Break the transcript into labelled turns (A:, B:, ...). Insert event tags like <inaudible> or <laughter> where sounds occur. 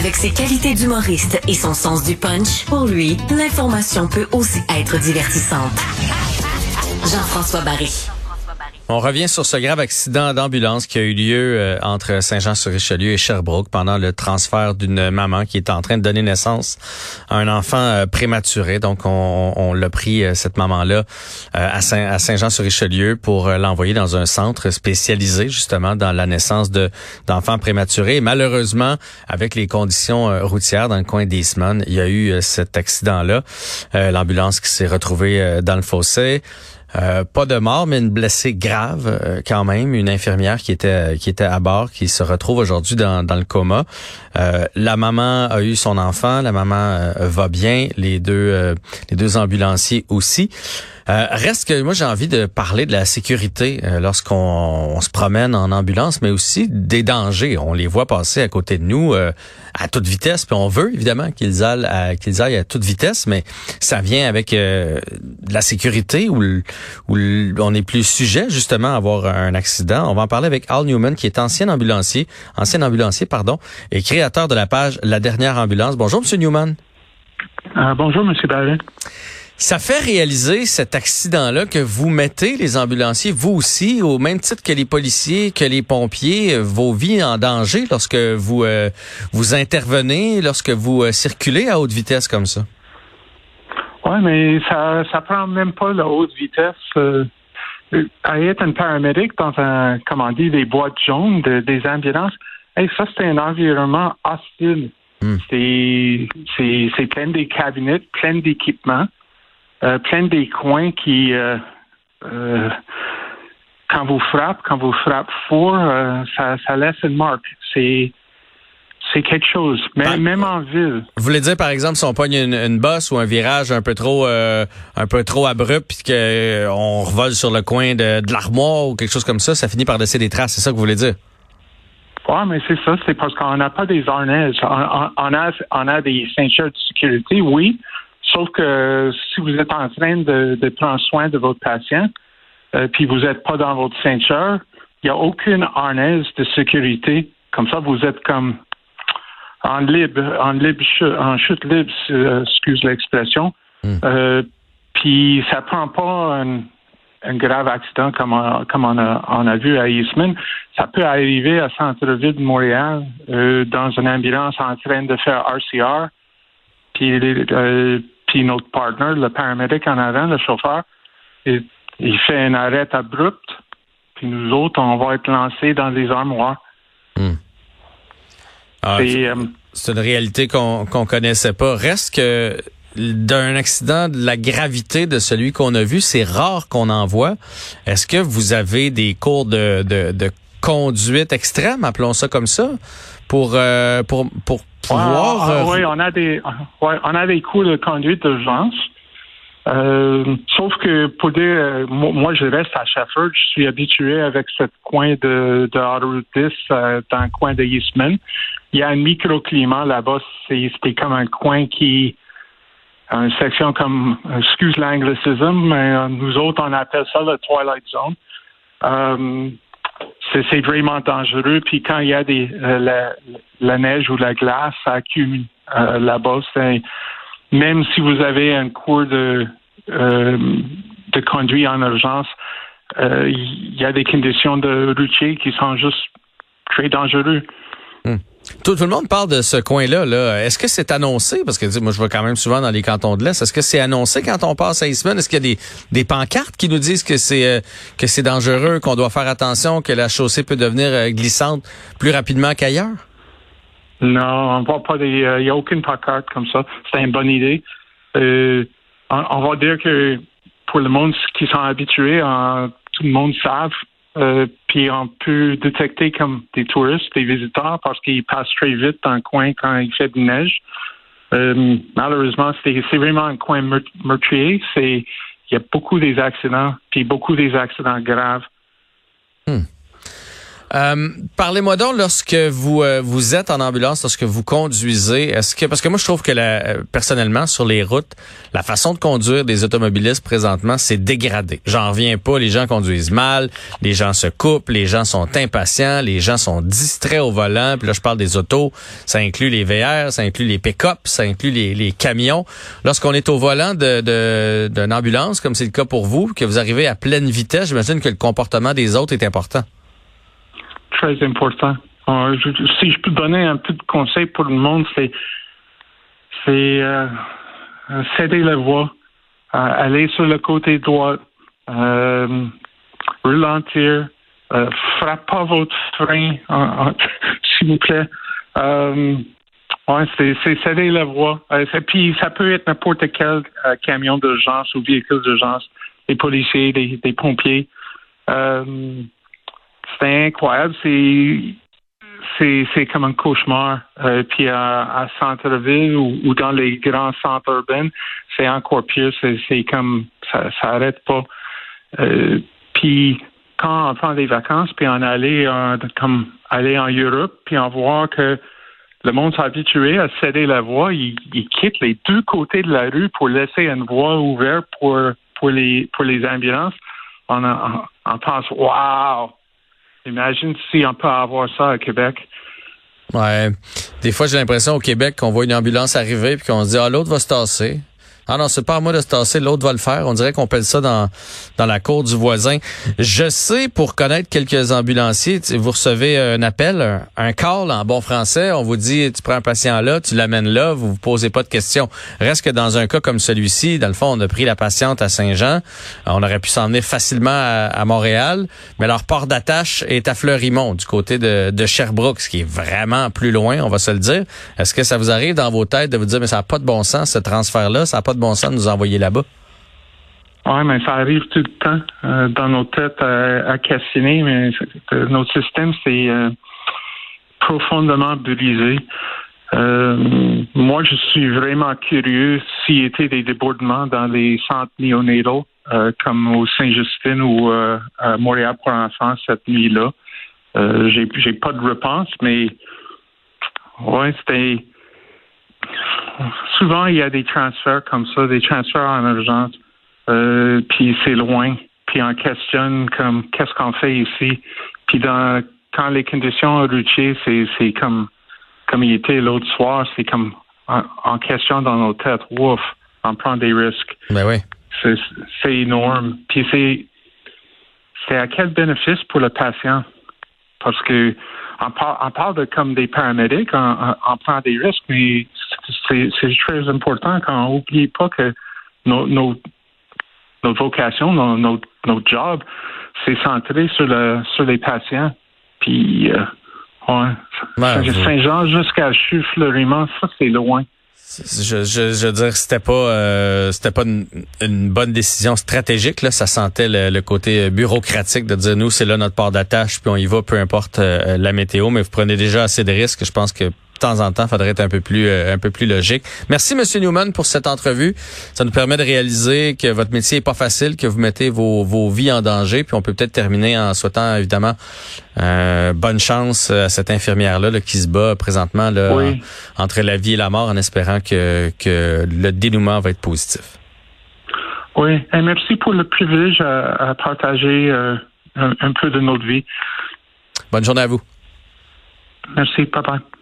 A: Avec ses qualités d'humoriste et son sens du punch, pour lui, l'information peut aussi être divertissante. Jean-François Barry.
B: On revient sur ce grave accident d'ambulance qui a eu lieu euh, entre Saint-Jean-sur-Richelieu et Sherbrooke pendant le transfert d'une maman qui est en train de donner naissance à un enfant euh, prématuré. Donc, on, on l'a pris, euh, cette maman-là, à, Saint, à Saint-Jean-sur-Richelieu pour l'envoyer dans un centre spécialisé justement dans la naissance de d'enfants prématurés. Malheureusement, avec les conditions routières dans le coin d'Eastman, il y a eu cet accident-là. L'ambulance qui s'est retrouvée dans le fossé. Euh, pas de mort, mais une blessée grave euh, quand même, une infirmière qui était qui était à bord, qui se retrouve aujourd'hui dans, dans le coma. Euh, la maman a eu son enfant, la maman va bien, les deux les deux ambulanciers aussi. Euh, reste que moi j'ai envie de parler de la sécurité euh, lorsqu'on se promène en ambulance, mais aussi des dangers. On les voit passer à côté de nous euh, à toute vitesse, puis on veut évidemment qu'ils aillent à, qu'ils aillent à toute vitesse, mais ça vient avec de la sécurité où, où on est plus sujet justement à avoir un accident. On va en parler avec Al Newman, qui est ancien ambulancier, ancien ambulancier pardon, et créateur de la page La dernière ambulance. Bonjour Monsieur Newman.
C: bonjour Monsieur Barrett.
B: Ça fait réaliser cet accident-là que vous mettez les ambulanciers, vous aussi, au même titre que les policiers, que les pompiers, euh, vos vies en danger lorsque vous euh, vous intervenez, lorsque vous euh, circulez à haute vitesse comme ça?
C: Oui, mais ça ça prend même pas la haute vitesse. à être un paramédic dans un, comment on dit, des boîtes jaunes des ambulances, hey, ça c'est un environnement hostile. C'est c'est plein des cabinets, plein d'équipements. Euh, plein des coins qui, euh, euh, quand vous frappez, quand vous frappez fort, ça, ça laisse une marque. C'est c'est quelque chose, même, ben, même en ville.
B: Vous voulez dire, par exemple, si on pogne une, une bosse ou un virage un peu trop un peu trop abrupt, puis qu'on revole sur le coin de, de l'armoire ou quelque chose comme ça, ça finit par laisser des traces. C'est ça que vous voulez dire?
C: Oui, mais c'est ça. C'est parce qu'on n'a pas des harnais. On, on, a, on a des ceintures de sécurité, oui, Sauf que si vous êtes en train de, prendre soin de votre patient, euh, puis vous n'êtes pas dans votre ceinture, il n'y a aucune harnaise de sécurité. Comme ça, vous êtes comme en libre, en libre, en chute libre, euh, excuse l'expression. Hmm. Euh, puis ça prend pas un, grave accident comme, on, comme on, a, on a vu à Eastman. Ça peut arriver à centre-ville de Montréal dans une ambulance en train de faire RCR. Puis puis notre partner, le paramédic en avant, le chauffeur, il, fait un arrêt abrupt, puis nous autres, on va être lancés dans les armoires.
B: Hmm. Ah, euh, c'est une réalité qu'on qu'on connaissait pas. Reste que d'un accident de la gravité de celui qu'on a vu, c'est rare qu'on en voit. Est-ce que vous avez des cours de, de, conduite extrême, appelons ça comme ça, pour euh, pour pour
C: ah, ah, oui, on a des, <laughs> ouais, on a des cours de conduite d'urgence. Euh, sauf que pour dire, euh, moi, je reste à Shefford, je suis habitué avec ce coin de, de 10 euh, dans le coin de Eastman. Il y a un microclimat là-bas, c'était comme un coin qui, une section comme, excuse l'anglicisme, mais nous autres, on appelle ça le Twilight Zone c'est vraiment dangereux. Puis quand il y a des euh, la, neige ou la glace, ça accumule euh, là-bas. Même si vous avez un cours de euh, de conduite en urgence, il y a des conditions de routier qui sont juste très dangereuses.
B: Hmm. Tout, le monde parle de ce coin-là. -là, est ce que c'est annoncé? Parce que moi, je vais quand même souvent dans les cantons de l'Est. Est-ce que c'est annoncé quand on passe à Eastman? Est-ce qu'il y a des, des pancartes qui nous disent que c'est euh, que c'est dangereux, qu'on doit faire attention, que la chaussée peut devenir euh, glissante plus rapidement qu'ailleurs?
C: Non, on voit pas des. Il n'y a aucune pancarte comme ça. C'est une bonne idée. Euh, on, va dire que pour le monde qui sont habitués, tout le monde savent euh, puis on peut détecter comme des touristes, des visiteurs, parce qu'ils passent très vite dans le coin quand il fait de neige. Euh, malheureusement, c'est vraiment un coin meurtrier. Il y a beaucoup des accidents, puis beaucoup des accidents graves.
B: Euh, Parlez-moi donc lorsque vous euh, vous êtes en ambulance, lorsque vous conduisez, est-ce que parce que moi je trouve que la, euh, personnellement sur les routes, la façon de conduire des automobilistes présentement c'est dégradé. J'en reviens pas, les gens conduisent mal, les gens se coupent, les gens sont impatients, les gens sont distraits au volant. Puis là je parle des autos, ça inclut les VR, ça inclut les pick-up, ça inclut les, camions. Lorsqu'on est au volant d'une ambulance comme c'est le cas pour vous, que vous arrivez à pleine vitesse, j'imagine que le comportement des autres est important
C: très important. Euh, si je peux donner un petit conseil pour le monde, c'est euh, céder la voie, euh, aller sur le côté droit, euh, ralentir, euh, frappe pas votre frein, <laughs> s'il vous plaît. Euh, ouais, c'est céder la voie. puis ça peut être n'importe quel camion d'urgence ou véhicule d'urgence, des policiers, des, pompiers. Euh, c'est incroyable. C'est c'est comme un cauchemar. Euh, puis à, centre-ville ou, dans les grands centres urbains, c'est encore pire. C'est comme ça, ça arrête pas. Euh, puis quand on prend des vacances, puis on allait comme aller en Europe, puis on voit que le monde s'est habitué à céder la voie, ils, quittent les deux côtés de la rue pour laisser une voie ouverte pour pour les pour les ambulances. On, on, pense, wow, Imagine si on peut avoir ça à Québec.
B: Ouais. Des fois, j'ai l'impression au Québec qu'on voit une ambulance arriver puis qu'on se dit, ah, l'autre va se tasser. Ah non, c'est pas à moi de se tasser, l'autre va le faire. On dirait qu'on pèle ça dans, dans la cour du voisin. Je sais, pour connaître quelques ambulanciers, vous recevez un appel, un, call en bon français. On vous dit, tu prends un patient là, tu l'amènes là, vous vous posez pas de questions. Reste que dans un cas comme celui-ci, dans le fond, on a pris la patiente à Saint-Jean. On aurait pu s'emmener facilement à, Montréal, mais leur port d'attache est à Fleurimont, du côté de, de Sherbrooke, ce qui est vraiment plus loin, on va se le dire. Est-ce que ça vous arrive dans vos têtes de vous dire, mais ça n'a pas de bon sens, ce transfert-là, ça de bon sens de nous envoyer là-bas.
C: Oui, mais ça arrive tout le temps euh, dans nos têtes à, cassiner, mais notre système, c'est euh, profondément brisé. Euh, moi, je suis vraiment curieux s'il y était des débordements dans les centres néonataux, comme au Saint-Justine ou à Montréal pour enfants cette nuit-là. j'ai pas de réponse, mais ouais, c'était souvent, il y a des transferts comme ça, des transferts en urgence, euh, puis c'est loin, puis on questionne comme qu'est-ce qu'on fait ici, puis dans quand les conditions routières, c'est c'est comme comme il était l'autre soir, c'est comme en, question dans nos têtes, ouf, on prend des risques.
B: Ben oui.
C: C'est énorme. Puis c'est c'est à quel bénéfice pour le patient? Parce que on parle, de comme des paramédics, on, prend des risques, mais c'est très important quand on n'oublie pas que nos, nos, notre vocation, notre, notre job, c'est centré sur, le, sur les patients. Puis, euh, ouais, Saint-Jean jusqu'à Chute-Fleurimont, ça, c'est loin.
B: Je, je, je veux dire, c'était pas euh, c'était pas une, bonne décision stratégique. Là, ça sentait le, côté bureaucratique de dire nous c'est là notre port d'attache puis on y va peu importe euh, la météo. Mais vous prenez déjà assez de risques. Je pense que temps en temps, faudrait être un peu plus euh, un peu plus logique. Merci Monsieur Newman pour cette entrevue. Ça nous permet de réaliser que votre métier est pas facile, que vous mettez vos, vos vies en danger. Puis on peut peut-être terminer en souhaitant évidemment euh, bonne chance à cette infirmière là, qui se bat présentement là, entre la vie et la mort, en espérant que que le dénouement va être positif.
C: Oui, et merci pour le privilège à, partager euh, un, un peu de notre vie.
B: Bonne journée à vous.
C: Merci, papa.